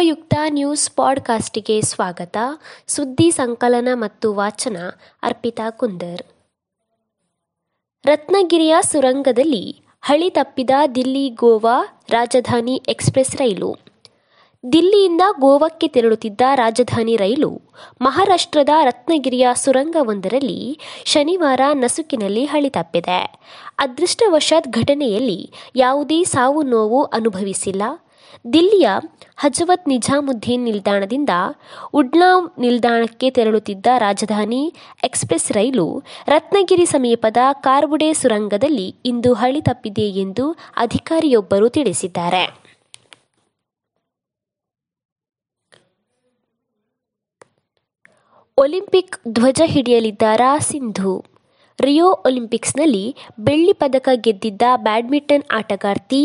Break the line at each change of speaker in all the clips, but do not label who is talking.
ಉಪಯುಕ್ತ ನ್ಯೂಸ್ ಪಾಡ್ಕಾಸ್ಟಿಗೆ ಸ್ವಾಗತ. ಸುದ್ದಿ ಸಂಕಲನ ಮತ್ತು ವಾಚನ, ಅರ್ಪಿತಾ ಕುಂದರ್. ರತ್ನಗಿರಿಯ ಸುರಂಗದಲ್ಲಿ ಹಳಿ ತಪ್ಪಿದ ದಿಲ್ಲಿ ಗೋವಾ ರಾಜಧಾನಿ ಎಕ್ಸ್ಪ್ರೆಸ್ ರೈಲು. ದಿಲ್ಲಿಯಿಂದ ಗೋವಾಕ್ಕೆ ತೆರಳುತ್ತಿದ್ದ ರಾಜಧಾನಿ ರೈಲು ಮಹಾರಾಷ್ಟ್ರದ ರತ್ನಗಿರಿಯ ಸುರಂಗವೊಂದರಲ್ಲಿ ಶನಿವಾರ ನಸುಕಿನಲ್ಲಿ ಹಳಿ ತಪ್ಪಿದೆ ಅದೃಷ್ಟವಶಾತ್ ಘಟನೆಯಲ್ಲಿ ಯಾವುದೇ ಸಾವು ನೋವು ಅನುಭವಿಸಿಲ್ಲ. ದಿಲ್ಲಿಯ ಹಜವತ್ ನಿಜಾಮುದ್ದೀನ್ ನಿಲ್ದಾಣದಿಂದ ಉಡ್ನಾವ್ ನಿಲ್ದಾಣಕ್ಕೆ ತೆರಳುತ್ತಿದ್ದ ರಾಜಧಾನಿ ಎಕ್ಸ್ಪ್ರೆಸ್ ರೈಲು ರತ್ನಗಿರಿ ಸಮೀಪದ ಕಾರ್ಬುಡೆ ಸುರಂಗದಲ್ಲಿ ಇಂದು ಹಳಿ ತಪ್ಪಿದೆ ಎಂದು ಅಧಿಕಾರಿಯೊಬ್ಬರು ತಿಳಿಸಿದ್ದಾರೆ. ಒಲಿಂಪಿಕ್ ಧ್ವಜ ಹಿಡಿಯಲಿದ್ದಾರಾ ಸಿಂಧು ರಿಯೋ ಒಲಿಂಪಿಕ್ಸ್ನಲ್ಲಿ ಬೆಳ್ಳಿ ಪದಕ ಗೆದ್ದಿದ್ದ ಬ್ಯಾಡ್ಮಿಂಟನ್ ಆಟಗಾರ್ತಿ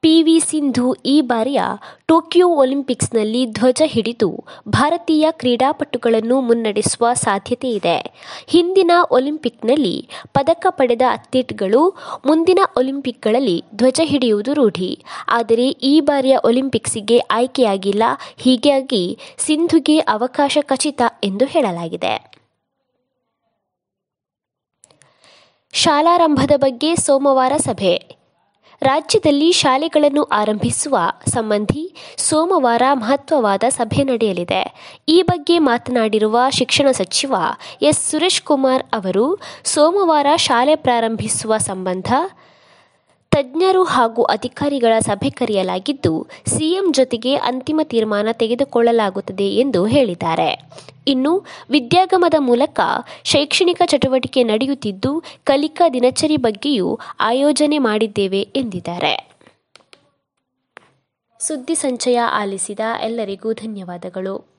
ಪಿವಿ ಸಿಂಧು ಈ ಬಾರಿಯ ಟೋಕಿಯೋ ಒಲಿಂಪಿಕ್ಸ್ನಲ್ಲಿ ಧ್ವಜ ಹಿಡಿದು ಭಾರತೀಯ ಕ್ರೀಡಾಪಟುಗಳನ್ನು ಮುನ್ನಡೆಸುವ ಸಾಧ್ಯತೆ ಇದೆ. ಹಿಂದಿನ ಒಲಿಂಪಿಕ್ನಲ್ಲಿ ಪದಕ ಪಡೆದ ಅಥ್ಲೀಟ್ಗಳು ಮುಂದಿನ ಒಲಿಂಪಿಕ್ಗಳಲ್ಲಿ ಧ್ವಜ ಹಿಡಿಯುವುದು ರೂಢಿ. ಆದರೆ ಈ ಬಾರಿಯ ಒಲಿಂಪಿಕ್ಸ್ಗೆ ಆಯ್ಕೆಯಾಗಿಲ್ಲ. ಹೀಗಾಗಿ ಸಿಂಧುಗೆ ಅವಕಾಶ ಖಚಿತ ಎಂದು ಹೇಳಲಾಗಿದೆ. ಶಾಲಾರಂಭದ ಬಗ್ಗೆ ಸೋಮವಾರ ಸಭೆ. ರಾಜ್ಯದಲ್ಲಿ ಶಾಲೆಗಳನ್ನು ಆರಂಭಿಸುವ ಸಂಬಂಧಿ ಸೋಮವಾರ ಮಹತ್ವವಾದ ಸಭೆ ನಡೆಯಲಿದೆ. ಈ ಬಗ್ಗೆ ಮಾತನಾಡಿರುವ ಶಿಕ್ಷಣ ಸಚಿವ ಎಸ್. ಸುರೇಶ್ ಕುಮಾರ್ ಅವರು, ಸೋಮವಾರ ಶಾಲೆ ಪ್ರಾರಂಭಿಸುವ ಸಂಬಂಧ ತಜ್ಞರು ಹಾಗೂ ಅಧಿಕಾರಿಗಳ ಸಭೆ ಕರೆಯಲಾಗಿದ್ದು, ಸಿಎಂ ಜೊತೆಗೆ ಅಂತಿಮ ತೀರ್ಮಾನ ತೆಗೆದುಕೊಳ್ಳಲಾಗುತ್ತದೆ ಎಂದು ಹೇಳಿದ್ದಾರೆ. ಇನ್ನು ವಿದ್ಯಾಗಮದ ಮೂಲಕ ಶೈಕ್ಷಣಿಕ ಚಟುವಟಿಕೆ ನಡೆಯುತ್ತಿದ್ದು, ಕಲಿಕಾ ದಿನಚರಿ ಬಗ್ಗೆಯೂ ಆಯೋಜನೆ ಮಾಡಿದ್ದೇವೆ ಎಂದಿದ್ದಾರೆ. ಸುದ್ದಿ ಸಂಚಯ ಆಲಿಸಿದ ಎಲ್ಲರಿಗೂ ಧನ್ಯವಾದಗಳು.